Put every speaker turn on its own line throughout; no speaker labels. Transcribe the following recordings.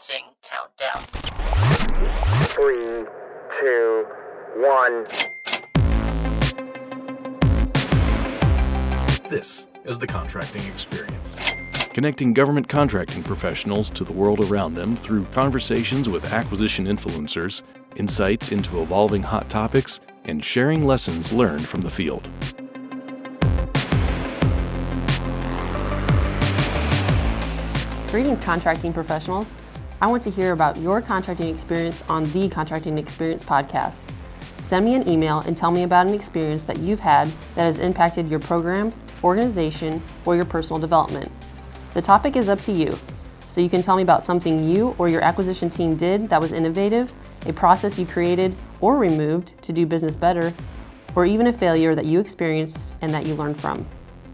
Commencing countdown.
Three, two, one.
This is the contracting experience. Connecting government contracting professionals to the world around them through conversations with acquisition influencers, insights into evolving hot topics, and sharing lessons learned from the field.
Greetings, contracting professionals. I want to hear about your contracting experience on the Contracting Experience podcast. Send me an email and tell me about an experience that you've had that has impacted your program, organization, or your personal development. The topic is up to you, so you can tell me about something you or your acquisition team did that was innovative, a process you created or removed to do business better, or even a failure that you experienced and that you learned from.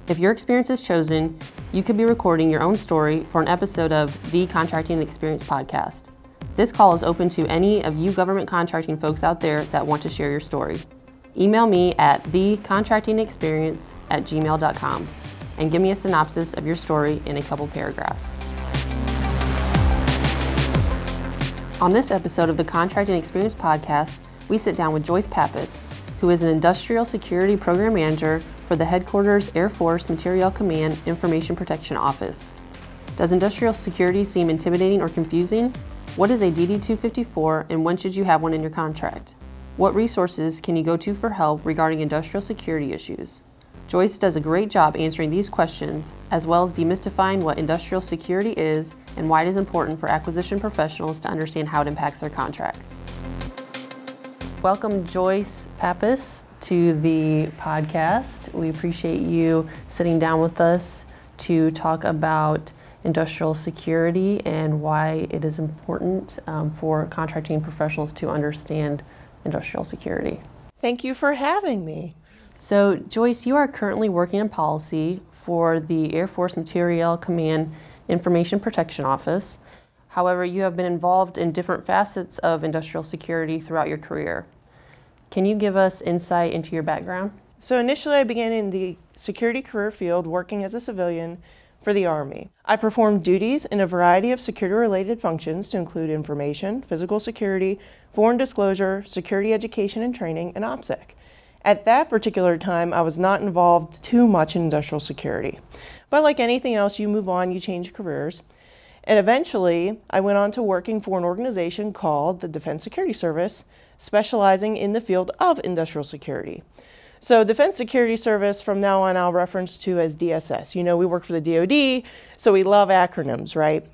If your experience is chosen, you could be recording your own story for an episode of the Contracting Experience podcast. This call is open to any of you government contracting folks out there that want to share your story. Email me at thecontractingexperience at gmail.com and give me a synopsis of your story in a couple paragraphs. On this episode of the Contracting Experience podcast, we sit down with Joyce Pappas, who is an industrial security program manager for the Headquarters Air Force Materiel Command Information Protection Office. Does industrial security seem intimidating or confusing? What is a DD 254 and when should you have one in your contract? What resources can you go to for help regarding industrial security issues? Joyce does a great job answering these questions, as well as demystifying what industrial security is and why it is important for acquisition professionals to understand how it impacts their contracts. Welcome, Joyce Pappas to the podcast. We appreciate you sitting down with us to talk about industrial security and why it is important um, for contracting professionals to understand industrial security.
Thank you for having me.
So, Joyce, you are currently working in policy for the Air Force Materiel Command Information Protection Office. However, you have been involved in different facets of industrial security throughout your career. Can you give us insight into your background?
So, initially, I began in the security career field working as a civilian for the Army. I performed duties in a variety of security related functions to include information, physical security, foreign disclosure, security education and training, and OPSEC. At that particular time, I was not involved too much in industrial security. But like anything else, you move on, you change careers. And eventually, I went on to working for an organization called the Defense Security Service, specializing in the field of industrial security. So, Defense Security Service, from now on, I'll reference to as DSS. You know, we work for the DoD, so we love acronyms, right?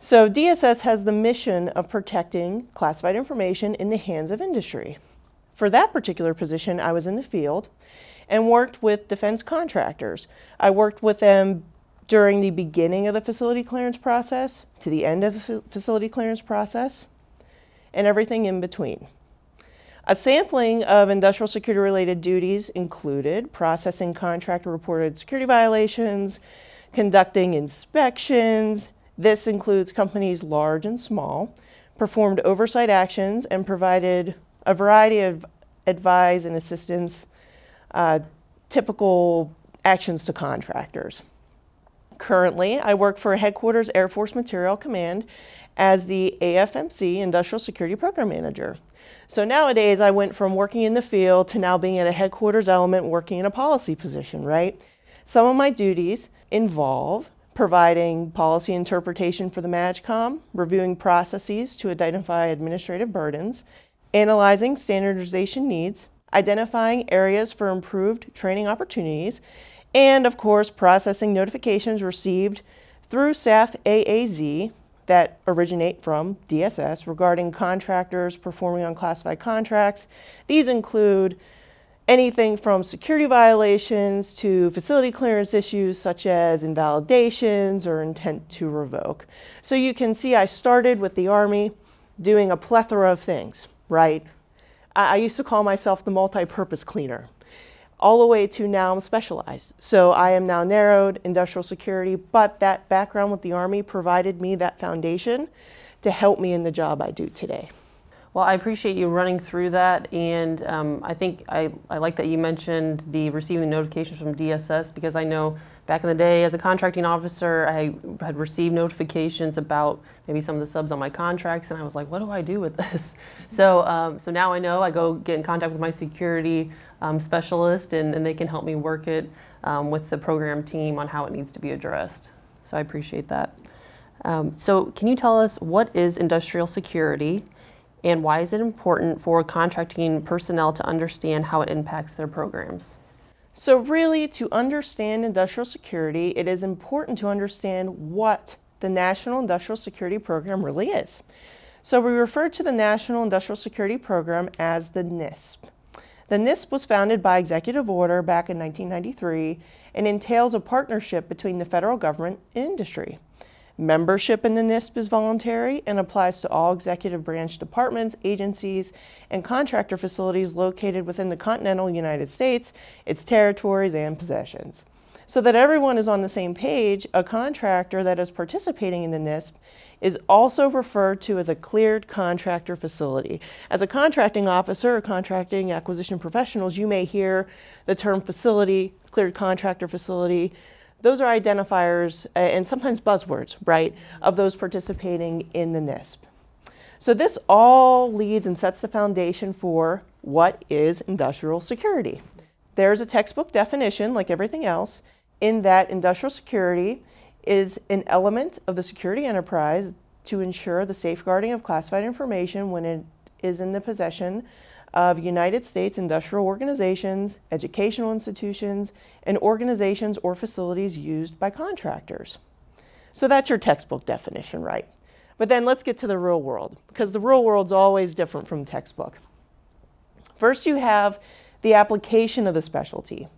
So, DSS has the mission of protecting classified information in the hands of industry. For that particular position, I was in the field and worked with defense contractors. I worked with them during the beginning of the facility clearance process to the end of the facility clearance process and everything in between. A sampling of industrial security related duties included processing contractor reported security violations, conducting inspections. This includes companies large and small, performed oversight actions, and provided a variety of advice and assistance, uh, typical actions to contractors. Currently, I work for Headquarters Air Force Materiel Command as the AFMC Industrial Security Program Manager. So nowadays, I went from working in the field to now being at a headquarters element working in a policy position, right? Some of my duties involve providing policy interpretation for the MAJCOM, reviewing processes to identify administrative burdens, analyzing standardization needs, identifying areas for improved training opportunities, and of course, processing notifications received through SAF AAZ that originate from DSS regarding contractors performing on classified contracts. These include anything from security violations to facility clearance issues such as invalidations or intent to revoke. So you can see I started with the Army doing a plethora of things, right? I, I used to call myself the multi purpose cleaner all the way to now I'm specialized. So I am now narrowed industrial security, but that background with the Army provided me that foundation to help me in the job I do today.
Well, I appreciate you running through that, and um, I think I, I like that you mentioned the receiving notifications from DSS because I know Back in the day, as a contracting officer, I had received notifications about maybe some of the subs on my contracts, and I was like, what do I do with this? So, um, so now I know I go get in contact with my security um, specialist, and, and they can help me work it um, with the program team on how it needs to be addressed. So I appreciate that. Um, so, can you tell us what is industrial security? And why is it important for contracting personnel to understand how it impacts their programs?
So, really, to understand industrial security, it is important to understand what the National Industrial Security Program really is. So, we refer to the National Industrial Security Program as the NISP. The NISP was founded by executive order back in 1993 and entails a partnership between the federal government and industry. Membership in the NISP is voluntary and applies to all executive branch departments, agencies, and contractor facilities located within the continental United States, its territories, and possessions. So that everyone is on the same page, a contractor that is participating in the NISP is also referred to as a cleared contractor facility. As a contracting officer or contracting acquisition professionals, you may hear the term facility, cleared contractor facility, those are identifiers uh, and sometimes buzzwords, right, of those participating in the NISP. So this all leads and sets the foundation for what is industrial security. There's a textbook definition, like everything else, in that industrial security is an element of the security enterprise to ensure the safeguarding of classified information when it is in the possession of United States industrial organizations, educational institutions, and organizations or facilities used by contractors. So that's your textbook definition, right? But then let's get to the real world, because the real world's always different from textbook. First, you have the application of the specialty.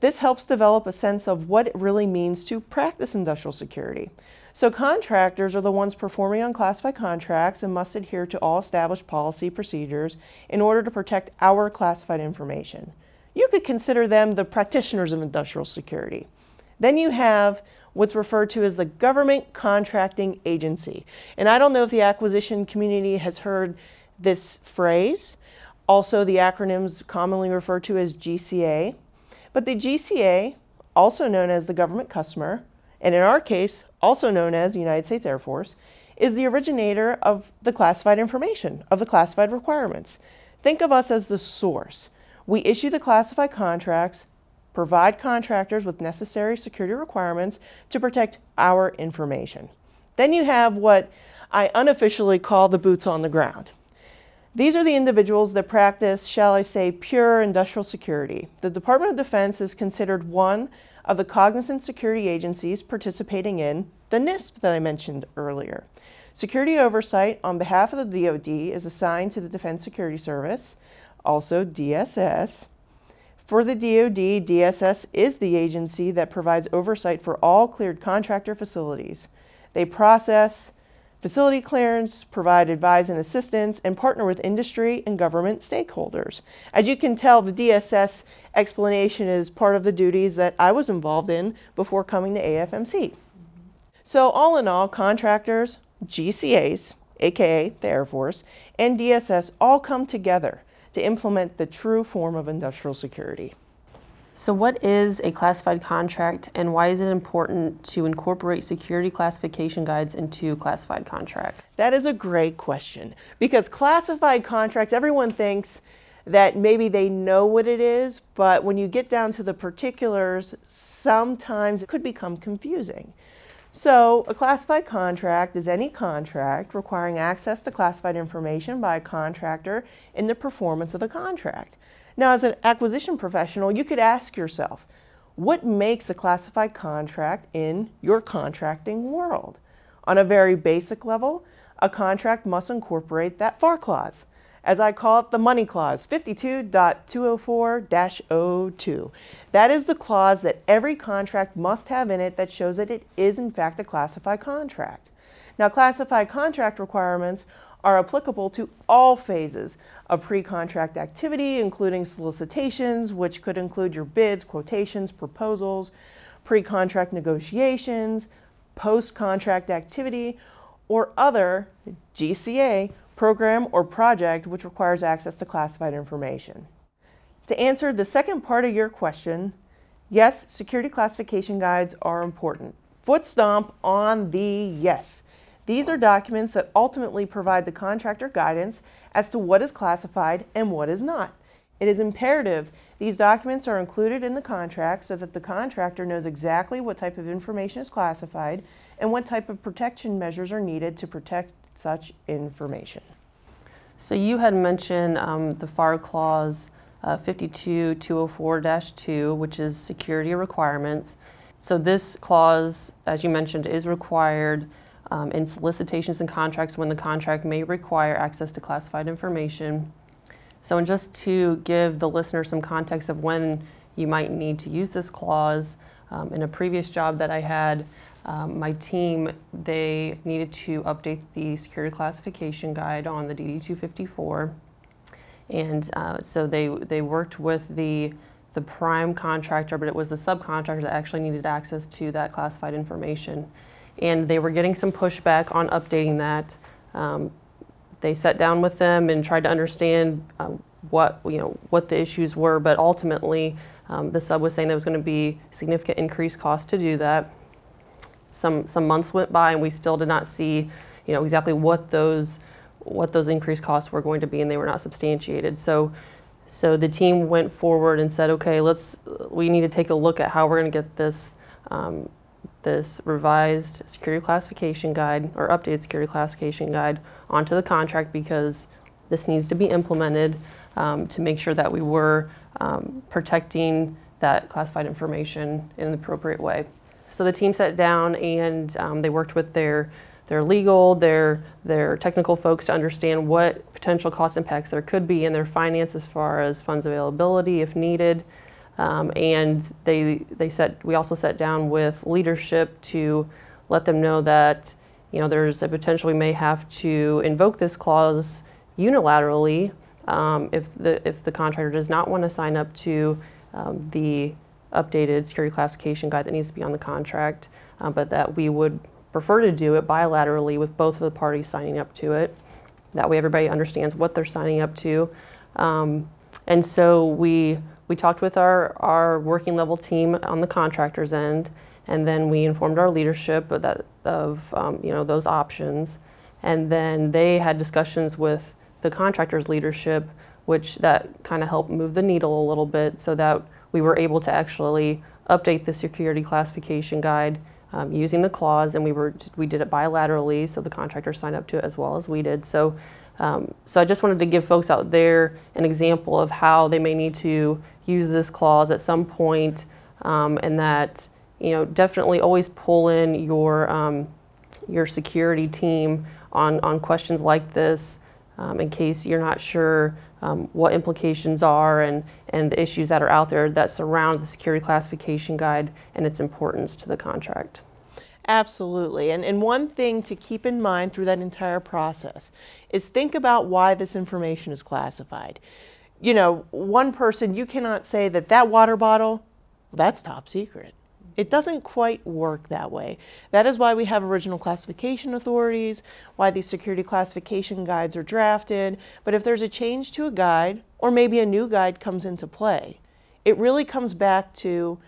This helps develop a sense of what it really means to practice industrial security. So contractors are the ones performing unclassified contracts and must adhere to all established policy procedures in order to protect our classified information. You could consider them the practitioners of industrial security. Then you have what's referred to as the government contracting agency. And I don't know if the acquisition community has heard this phrase. Also, the acronyms commonly referred to as GCA. But the GCA, also known as the government customer, and in our case, also known as the United States Air Force, is the originator of the classified information, of the classified requirements. Think of us as the source. We issue the classified contracts, provide contractors with necessary security requirements to protect our information. Then you have what I unofficially call the boots on the ground. These are the individuals that practice, shall I say, pure industrial security. The Department of Defense is considered one of the cognizant security agencies participating in the NISP that I mentioned earlier. Security oversight on behalf of the DoD is assigned to the Defense Security Service, also DSS. For the DoD, DSS is the agency that provides oversight for all cleared contractor facilities. They process, facility clearance, provide advice and assistance, and partner with industry and government stakeholders. As you can tell, the DSS explanation is part of the duties that I was involved in before coming to AFMC. So, all in all, contractors, GCAs, aka the Air Force, and DSS all come together to implement the true form of industrial security.
So, what is a classified contract and why is it important to incorporate security classification guides into classified contracts?
That is a great question because classified contracts, everyone thinks that maybe they know what it is, but when you get down to the particulars, sometimes it could become confusing. So, a classified contract is any contract requiring access to classified information by a contractor in the performance of the contract. Now, as an acquisition professional, you could ask yourself, what makes a classified contract in your contracting world? On a very basic level, a contract must incorporate that FAR clause, as I call it the money clause, 52.204-02. That is the clause that every contract must have in it that shows that it is in fact a classified contract. Now, classified contract requirements are applicable to all phases of pre-contract activity, including solicitations, which could include your bids, quotations, proposals, pre-contract negotiations, post-contract activity, or other GCA program or project which requires access to classified information. To answer the second part of your question, Yes, security classification guides are important. Foot stomp on the yes. These are documents that ultimately provide the contractor guidance as to what is classified and what is not. It is imperative these documents are included in the contract so that the contractor knows exactly what type of information is classified and what type of protection measures are needed to protect such information.
So you had mentioned um, the FAR clause uh, 52204-2, which is security requirements. So this clause, as you mentioned, is required um, in solicitations and contracts when the contract may require access to classified information. So and just to give the listener some context of when you might need to use this clause, um, in a previous job that I had, um, my team, they needed to update the security classification guide on the DD254. And uh, so they, they worked with the, the prime contractor, but it was the subcontractor that actually needed access to that classified information. And they were getting some pushback on updating that. Um, they sat down with them and tried to understand uh, what, you know, what the issues were, but ultimately um, the sub was saying there was going to be significant increased cost to do that. Some, some months went by and we still did not see you know, exactly what those what those increased costs were going to be, and they were not substantiated. So, so the team went forward and said, okay, let's we need to take a look at how we're going to get this um, this revised security classification guide or updated security classification guide onto the contract because this needs to be implemented um, to make sure that we were um, protecting that classified information in an appropriate way. So the team sat down and um, they worked with their their legal, their, their technical folks to understand what potential cost impacts there could be in their finance as far as funds availability if needed. Um, and they, they set, we also sat down with leadership to let them know that you know, there's a potential we may have to invoke this clause unilaterally um, if, the, if the contractor does not want to sign up to um, the updated security classification guide that needs to be on the contract, uh, but that we would prefer to do it bilaterally with both of the parties signing up to it. That way everybody understands what they're signing up to. Um, and so we, we talked with our, our working level team on the contractor's end, and then we informed our leadership of, that, of um, you know, those options. And then they had discussions with the contractor's leadership, which that kind of helped move the needle a little bit so that we were able to actually update the security classification guide um, using the clause, and we were we did it bilaterally, so the contractor signed up to it as well as we did. So, um, so I just wanted to give folks out there an example of how they may need to use this clause at some point, um, and that you know definitely always pull in your um, your security team on on questions like this. Um, in case you're not sure um, what implications are and, and the issues that are out there that surround the security classification guide and its importance to the contract.
Absolutely. And, and one thing to keep in mind through that entire process is think about why this information is classified. You know, one person, you cannot say that that water bottle, that's top secret. It doesn't quite work that way. That is why we have original classification authorities, why these security classification guides are drafted. But if there's a change to a guide, or maybe a new guide comes into play, it really comes back to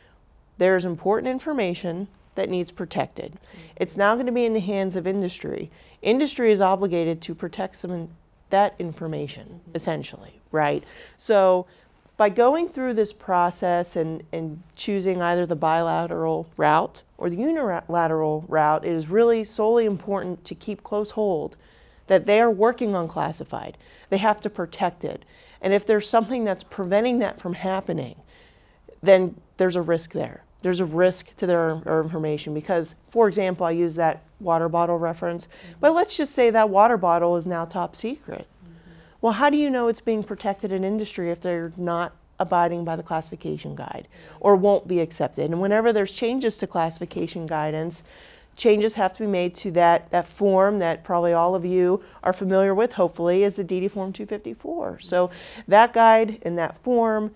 there's important information that needs protected. It's now going to be in the hands of industry. Industry is obligated to protect some that information, essentially, right? So by going through this process and, and choosing either the bilateral route or the unilateral route, it is really solely important to keep close hold that they are working on classified. They have to protect it. And if there's something that's preventing that from happening, then there's a risk there. There's a risk to their, information because, for example, I use that water bottle reference, but let's just say that water bottle is now top secret. Well, how do you know it's being protected in industry if they're not abiding by the classification guide or won't be accepted? And whenever there's changes to classification guidance, changes have to be made to that, that form that probably all of you are familiar with, hopefully, is the DD Form 254. So that guide and that form,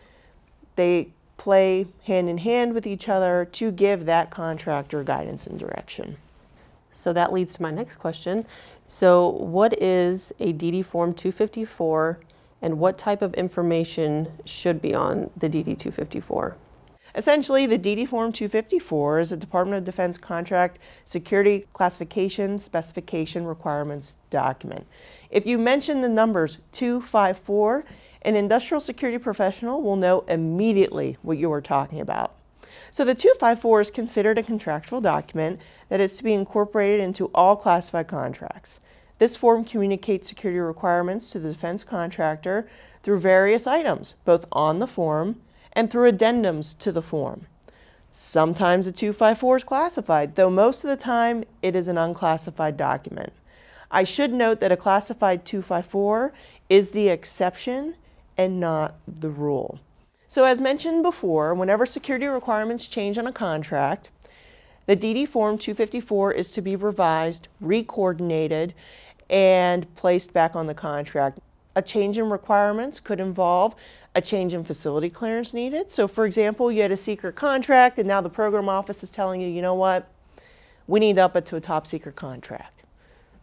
they play hand in hand with each other to give that contractor guidance and direction.
So that leads to my next question. So, what is a DD Form 254 and what type of information should be on the DD 254?
Essentially, the DD Form 254 is a Department of Defense contract security classification specification requirements document. If you mention the numbers 254, an industrial security professional will know immediately what you are talking about. So the 254 is considered a contractual document that is to be incorporated into all classified contracts. This form communicates security requirements to the defense contractor through various items, both on the form and through addendums to the form. Sometimes a 254 is classified, though most of the time it is an unclassified document. I should note that a classified 254 is the exception and not the rule. So as mentioned before, whenever security requirements change on a contract, the DD Form 254 is to be revised, re-coordinated, and placed back on the contract. A change in requirements could involve a change in facility clearance needed. So, for example, you had a secret contract, and now the program office is telling you, you know what, we need to up it to a top secret contract.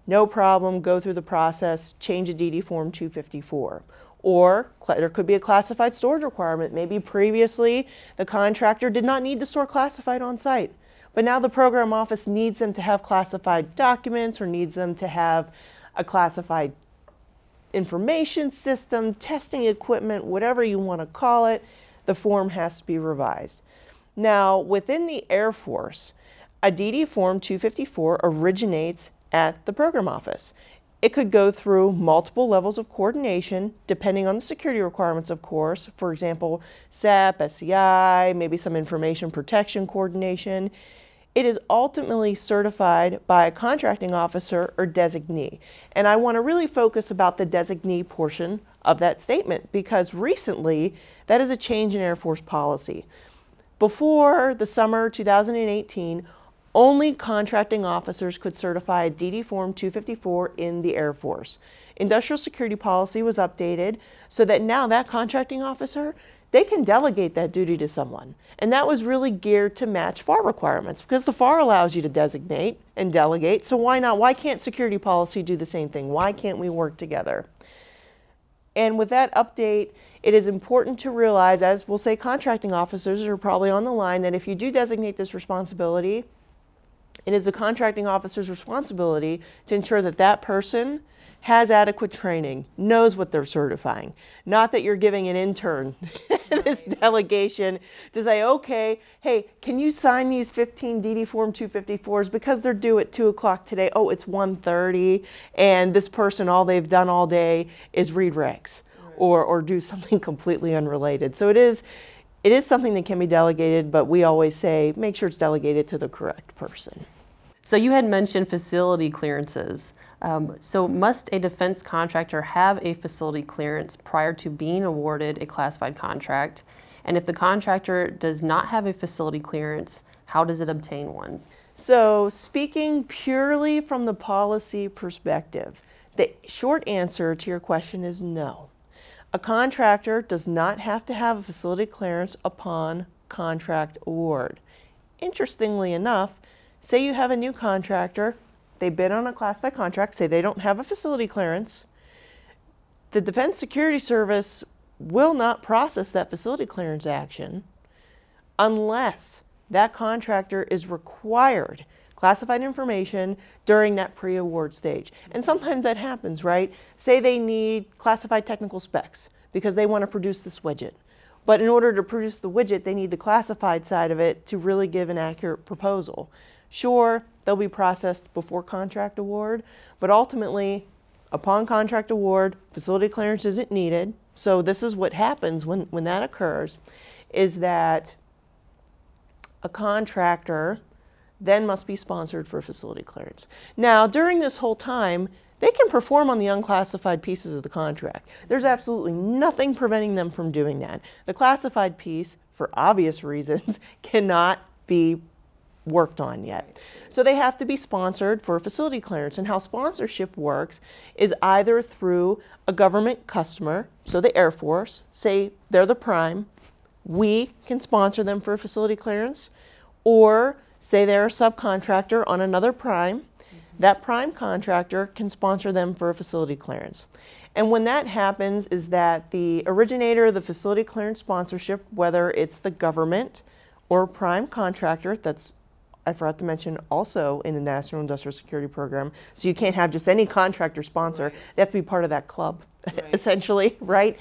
No problem, go through the process, change a DD Form 254. Or there could be a classified storage requirement. Maybe previously the contractor did not need to store classified on site, but now the program office needs them to have classified documents or needs them to have a classified information system, testing equipment, whatever you want to call it, the form has to be revised. Now, within the Air Force, a DD Form 254 originates at the program office. It could go through multiple levels of coordination, depending on the security requirements, of course. For example, SEP, SCI, maybe some information protection coordination it is ultimately certified by a contracting officer or designee. And I want to really focus about the designee portion of that statement because recently that is a change in Air Force policy. Before the summer 2018, only contracting officers could certify DD Form 254 in the Air Force. Industrial security policy was updated so that now that contracting officer they can delegate that duty to someone. And that was really geared to match FAR requirements because the FAR allows you to designate and delegate. So why not? Why can't security policy do the same thing? Why can't we work together? And with that update, it is important to realize, as we'll say, contracting officers are probably on the line, that if you do designate this responsibility, it is the contracting officer's responsibility to ensure that that person has adequate training, knows what they're certifying. Not that you're giving an intern this delegation to say, okay, hey, can you sign these 15 DD Form 254s because they're due at 2 o'clock today? Oh, it's 1.30, and this person, all they've done all day is read right. or, or do something completely unrelated. So it is, it is something that can be delegated, but we always say make sure it's delegated to the correct person.
So you had mentioned facility clearances. Um, so must a defense contractor have a facility clearance prior to being awarded a classified contract? And if the contractor does not have a facility clearance, how does it obtain one?
So speaking purely from the policy perspective, the short answer to your question is no. A contractor does not have to have a facility clearance upon contract award. Interestingly enough, Say you have a new contractor, they bid on a classified contract, say they don't have a facility clearance. The Defense Security Service will not process that facility clearance action unless that contractor is required classified information during that pre-award stage. And sometimes that happens, right? Say they need classified technical specs because they want to produce this widget. But in order to produce the widget, they need the classified side of it to really give an accurate proposal. Sure, they'll be processed before contract award, but ultimately, upon contract award, facility clearance isn't needed. So this is what happens when, when that occurs, is that a contractor then must be sponsored for facility clearance. Now, during this whole time, they can perform on the unclassified pieces of the contract. There's absolutely nothing preventing them from doing that. The classified piece, for obvious reasons, cannot be worked on yet. So they have to be sponsored for facility clearance. And how sponsorship works is either through a government customer, so the Air Force, say they're the prime, we can sponsor them for a facility clearance, or say they're a subcontractor on another prime, that prime contractor can sponsor them for a facility clearance. And when that happens is that the originator of the facility clearance sponsorship, whether it's the government, or prime contractor that's I forgot to mention also in the National Industrial Security Program. So you can't have just any contractor sponsor. They have to be part of that club, essentially, right?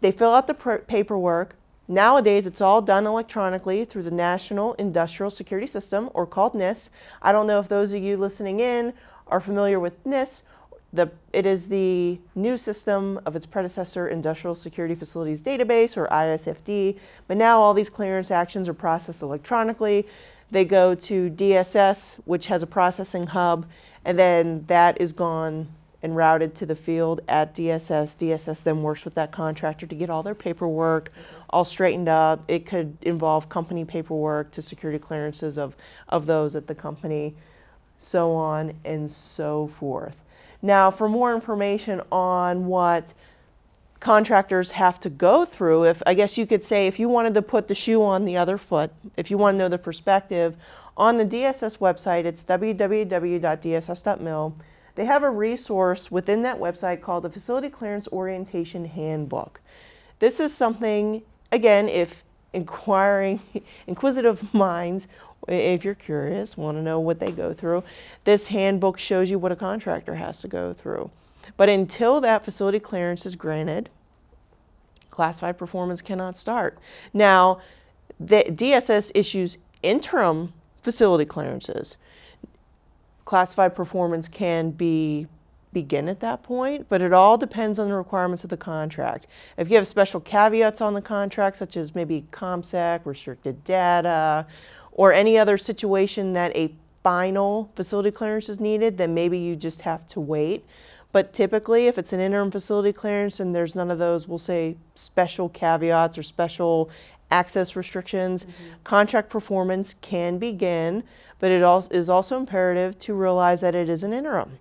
They fill out the paperwork. Nowadays, it's all done electronically through the National Industrial Security System, or called NISS. I don't know if those of you listening in are familiar with NISS. The, it is the new system of its predecessor, Industrial Security Facilities Database, or ISFD. But now all these clearance actions are processed electronically. They go to DSS, which has a processing hub, and then that is gone and routed to the field at DSS. DSS then works with that contractor to get all their paperwork all straightened up. It could involve company paperwork to security clearances of, of those at the company, so on and so forth. Now, for more information on what contractors have to go through if i guess you could say if you wanted to put the shoe on the other foot if you want to know the perspective on the dss website it's www.dss.mil they have a resource within that website called the facility clearance orientation handbook. This is something again if inquiring inquisitive minds if you're curious want to know what they go through this handbook shows you what a contractor has to go through but until that facility clearance is granted, classified performance cannot start. Now, the DSS issues interim facility clearances. Classified performance can be begin at that point, but it all depends on the requirements of the contract. If you have special caveats on the contract, such as maybe ComSec, restricted data, or any other situation that a final facility clearance is needed, then maybe you just have to wait. But typically, if it's an interim facility clearance and there's none of those, we'll say special caveats or special access restrictions, mm-hmm. contract performance can begin, but it also is also imperative to realize that it is an interim.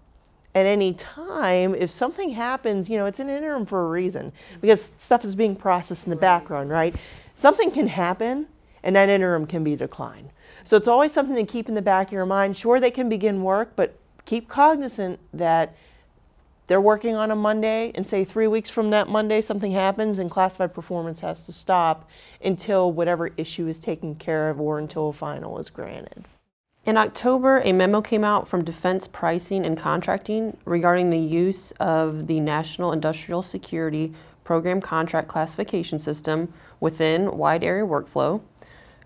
At any time, if something happens, you know, it's an interim for a reason because stuff is being processed in the right. background, right? Something can happen and that interim can be declined. So it's always something to keep in the back of your mind. Sure, they can begin work, but keep cognizant that they're working on a Monday, and say three weeks from that Monday something happens, and classified performance has to stop until whatever issue is taken care of or until a final is granted.
In October, a memo came out from Defense Pricing and Contracting regarding the use of the National Industrial Security Program Contract Classification System within Wide Area Workflow.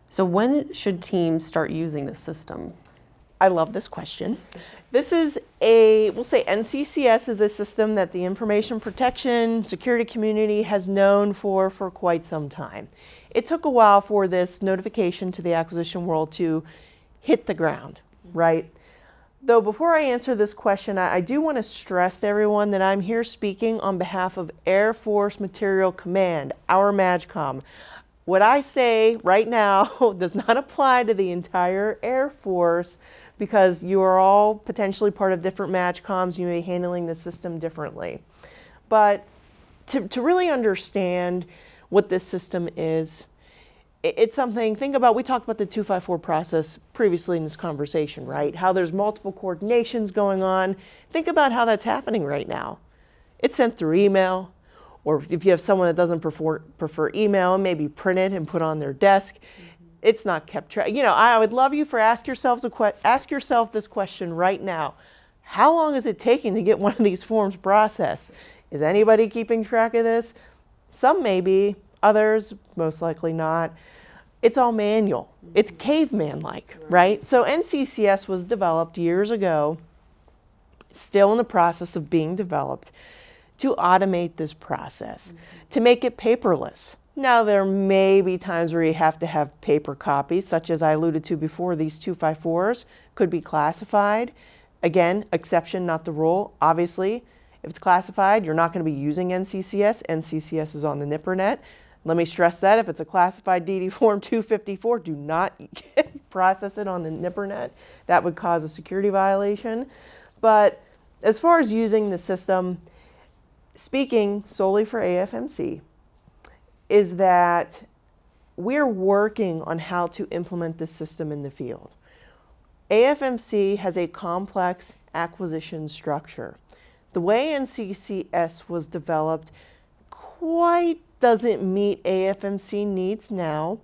So, when should teams start using this system?
I love this question. This is a, we'll say NCCS is a system that the information protection security community has known for for quite some time. It took a while for this notification to the acquisition world to hit the ground, right? Though before I answer this question, I, I do want to stress to everyone that I'm here speaking on behalf of Air Force Materiel Command, our MAJCOM. What I say right now does not apply to the entire Air Force because you are all potentially part of different MAJCOMs. You may be handling the system differently. But to, to really understand what this system is, it's something, think about, we talked about the 254 process previously in this conversation, right? How there's multiple coordinations going on. Think about how that's happening right now. It's sent through email, or if you have someone that doesn't prefer, prefer email, maybe print it and put on their desk mm-hmm. it's not kept track. You know, I would love you for ask yourselves a que- ask yourself this question right now. How long is it taking to get one of these forms processed? Is anybody keeping track of this? Some may be, others most likely not. It's all manual. Mm-hmm. It's caveman like, right? So NCCS was developed years ago, still in the process of being developed, to automate this process, mm-hmm. to make it paperless. Now, there may be times where you have to have paper copies, such as I alluded to before, these 254s could be classified. Again, exception, not the rule. Obviously, if it's classified, you're not going to be using NCCS. NCCS is on the NIPRNet. Let me stress that if it's a classified DD Form 254, do not process it on the NIPRNet. That would cause a security violation. But as far as using the system, speaking solely for AFMC, is that we're working on how to implement this system in the field. AFMC has a complex acquisition structure. The way NCCS was developed quite doesn't meet AFMC needs now.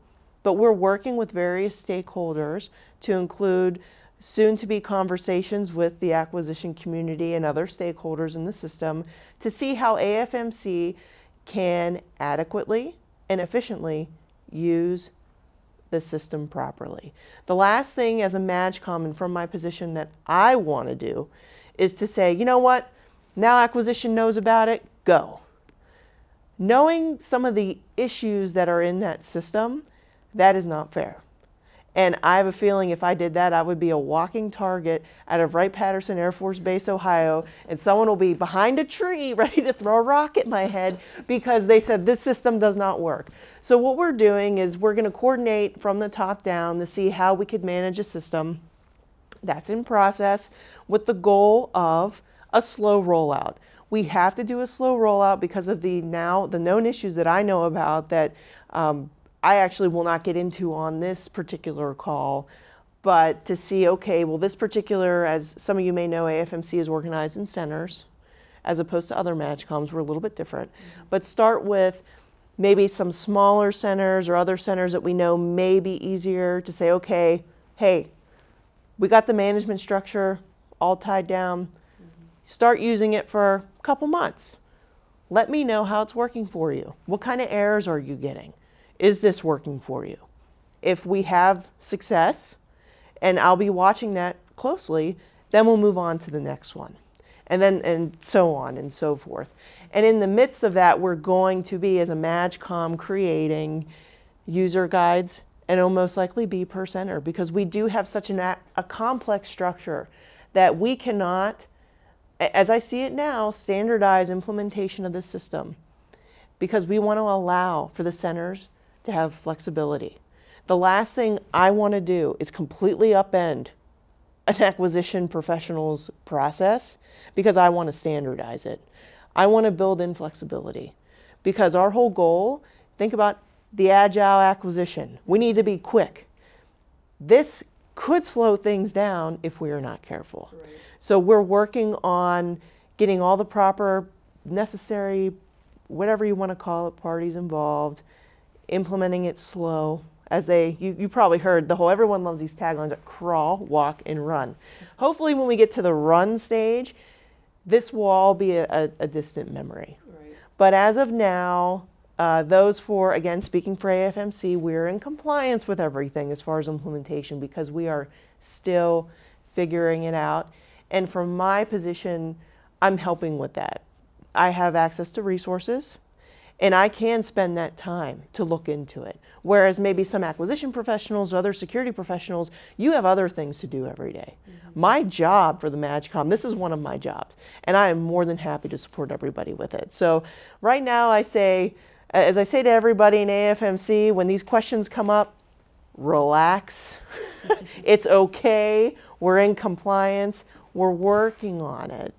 but we're working with various stakeholders to include soon to be conversations with the acquisition community and other stakeholders in the system to see how AFMC can adequately and efficiently use the system properly. The last thing as a MAJCOM and from my position that I want to do is to say, you know what, now acquisition knows about it, go. Knowing some of the issues that are in that system, that is not fair. And I have a feeling if I did that, I would be a walking target out of Wright Patterson Air Force Base, Ohio, and someone will be behind a tree ready to throw a rock at my head because they said this system does not work. So, what we're doing is we're going to coordinate from the top down to see how we could manage a system that's in process with the goal of a slow rollout. We have to do a slow rollout because of the now the known issues that I know about that um, I actually will not get into on this particular call, but to see, okay, well, this particular, as some of you may know, AFMC is organized in centers as opposed to other MAJCOMs. We're a little bit different. Mm-hmm. But start with maybe some smaller centers or other centers that we know may be easier to say, okay, hey, we got the management structure all tied down. Mm-hmm. Start using it for a couple months. Let me know how it's working for you. What kind of errors are you getting? Is this working for you? If we have success, and I'll be watching that closely, then we'll move on to the next one. And then, and so on and so forth. And in the midst of that, we're going to be, as a MAJCOM, creating user guides, and it'll most likely be per center because we do have such an, a complex structure that we cannot, as I see it now, standardize implementation of the system because we want to allow for the centers to have flexibility. The last thing I want to do is completely upend an acquisition professional's process because I want to standardize it. I want to build in flexibility because our whole goal, think about the agile acquisition. We need to be quick. This could slow things down if we are not careful. Right. So we're working on getting all the proper necessary, whatever you want to call it, parties involved implementing it slow as they you, you probably heard the whole everyone loves these taglines crawl walk and run. Hopefully when we get to the run stage this will all be a, a, distant memory. Right. but as of now uh, those for again speaking for afmc we're in compliance with everything as far as implementation because we are still figuring it out. And from my position i'm helping with that. I have access to resources and I can spend that time to look into it. Whereas maybe some acquisition professionals, other security professionals, you have other things to do every day. Mm-hmm. My job for the MAJCOM, this is one of my jobs, and I am more than happy to support everybody with it. So right now I say, as I say to everybody in AFMC, when these questions come up, relax. it's okay. We're in compliance. We're working on it.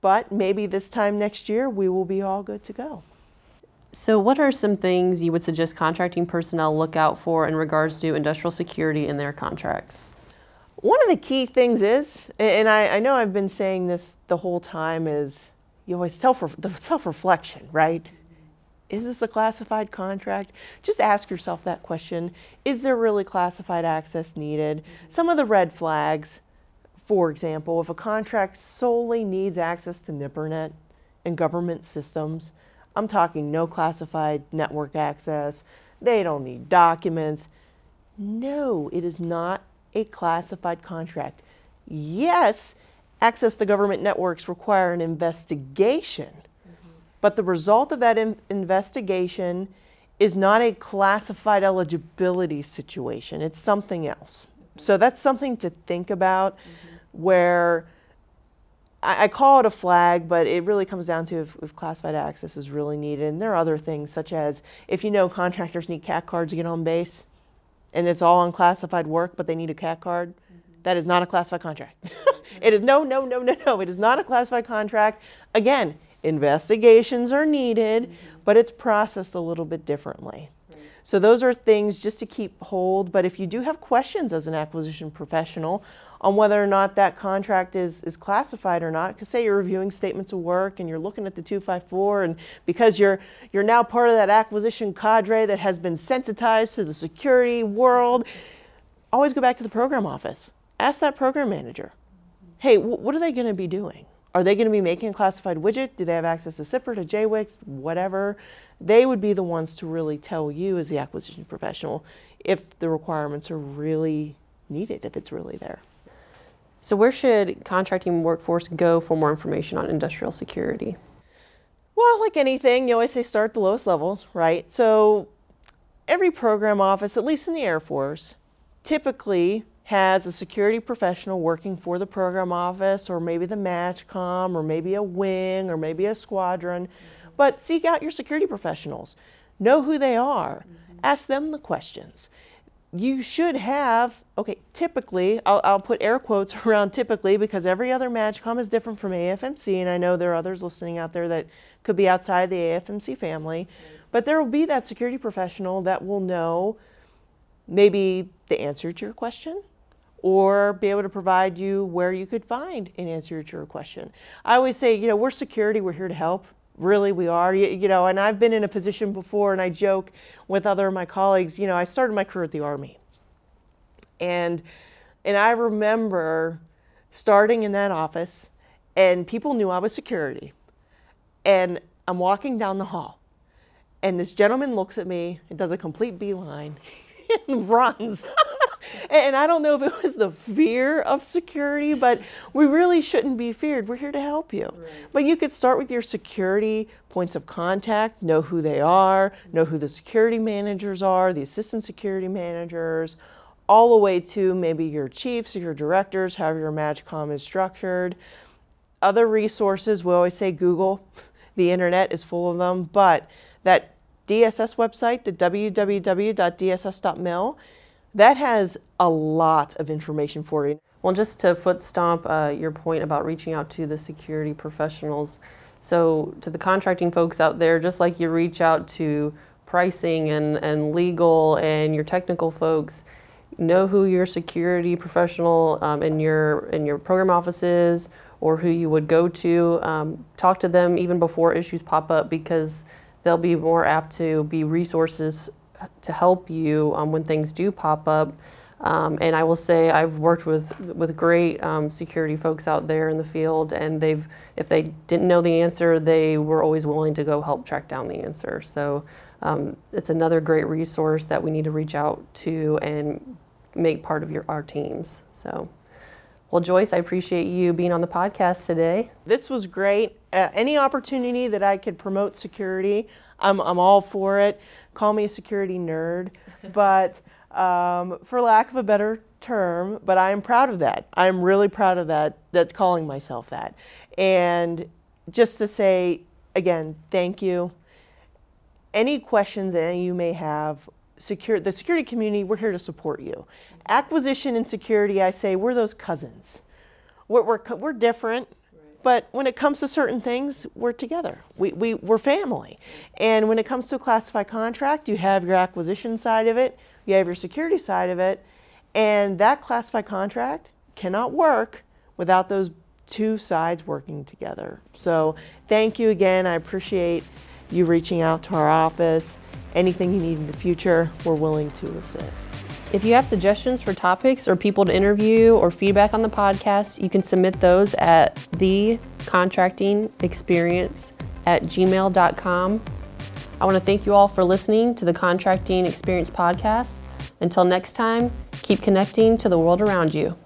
But maybe this time next year we will be all good to go.
So, what are some things you would suggest contracting personnel look out for in regards to industrial security in their contracts?
One of the key things is, and I, I know I've been saying this the whole time, is you always self the self reflection, right? Is this a classified contract? Just ask yourself that question. Is there really classified access needed? Some of the red flags, for example, if a contract solely needs access to NIPRNet and government systems, I'm talking no classified network access. They don't need documents. No, it is not a classified contract. Yes, access to government networks require an investigation, mm-hmm. but the result of that in- investigation is not a classified eligibility situation. It's something else. So that's something to think about mm-hmm. where I, I, call it a flag, but it really comes down to if, if, classified access is really needed. And there are other things, such as if you know contractors need CAC cards to get on base, and it's all unclassified work, but they need a CAC card, mm-hmm. that is not a classified contract. it is no, no, no, no, no. It is not a classified contract. Again, investigations are needed, mm-hmm. but it's processed a little bit differently. So those are things just to keep hold. But if you do have questions as an acquisition professional on whether or not that contract is, is classified or not. Because say you're reviewing statements of work and you're looking at the 254, and because you're you're now part of that acquisition cadre that has been sensitized to the security world, always go back to the program office. Ask that program manager, hey, what are they going to be doing? Are they going to be making a classified widget? Do they have access to SIPR, to JWICs, whatever? They would be the ones to really tell you as the acquisition professional if the requirements are really needed, if it's really there.
So, where should contracting workforce go for more information on industrial security?
Well, like anything, you always say start at the lowest levels, right? So, every program office, at least in the Air Force, typically has a security professional working for the program office or maybe the MAJCOM or maybe a wing or maybe a squadron. But seek out your security professionals. Know who they are. Mm-hmm. Ask them the questions. You should have, okay, typically, I'll, I'll put air quotes around typically because every other MAJCOM is different from AFMC, and I know there are others listening out there that could be outside the AFMC family. But there will be that security professional that will know maybe the answer to your question or be able to provide you where you could find an answer to your question. I always say, you know, we're security, we're here to help. Really, we are. You, you, know, and I've been in a position before, and I joke with other of my colleagues. You know, I started my career at the Army, and and I remember starting in that office, and people knew I was security, and I'm walking down the hall, and this gentleman looks at me and does a complete beeline and runs. and I don't know if it was the fear of security, but we really shouldn't be feared. We're here to help you. Right. But you could start with your security points of contact, know who they are, know who the security managers are, the assistant security managers, all the way to maybe your chiefs or your directors, however your MAJCOM is structured. Other resources, we always say Google. The internet is full of them, but that DSS website, the www.dss.mil, that has a lot of information for you.
Well, just to foot stomp uh, your point about reaching out to the security professionals. So, to the contracting folks out there, just like you reach out to pricing and, and legal and your technical folks, know who your security professional um, in your in your program office is or who you would go to. Um, talk to them even before issues pop up because they'll be more apt to be resources to help you um, when things do pop up. Um, and I will say I've worked with with great um, security folks out there in the field, and they've if they didn't know the answer, they were always willing to go help track down the answer. So um, it's another great resource that we need to reach out to and make part of your our teams. So. Well, Joyce, I appreciate you being on the podcast today.
This was great. Uh, any opportunity that I could promote security, I'm, I'm all for it. Call me a security nerd, but um, for lack of a better term, but I am proud of that. I'm really proud of that, that's calling myself that. And just to say, again, thank you. Any questions that you may have, secure, the security community, we're here to support you. Acquisition and security, I say, we're those cousins. We're, we're, we're different, but when it comes to certain things, we're together. We, we, we're family. And when it comes to a classified contract, you have your acquisition side of it, you have your security side of it, and that classified contract cannot work without those two sides working together. So thank you again. I appreciate you reaching out to our office. Anything you need in the future, we're willing to assist.
If you have suggestions for topics or people to interview or feedback on the podcast, you can submit those at thecontractingexperience at gmail.com. I want to thank you all for listening to the Contracting Experience podcast. Until next time, keep connecting to the world around you.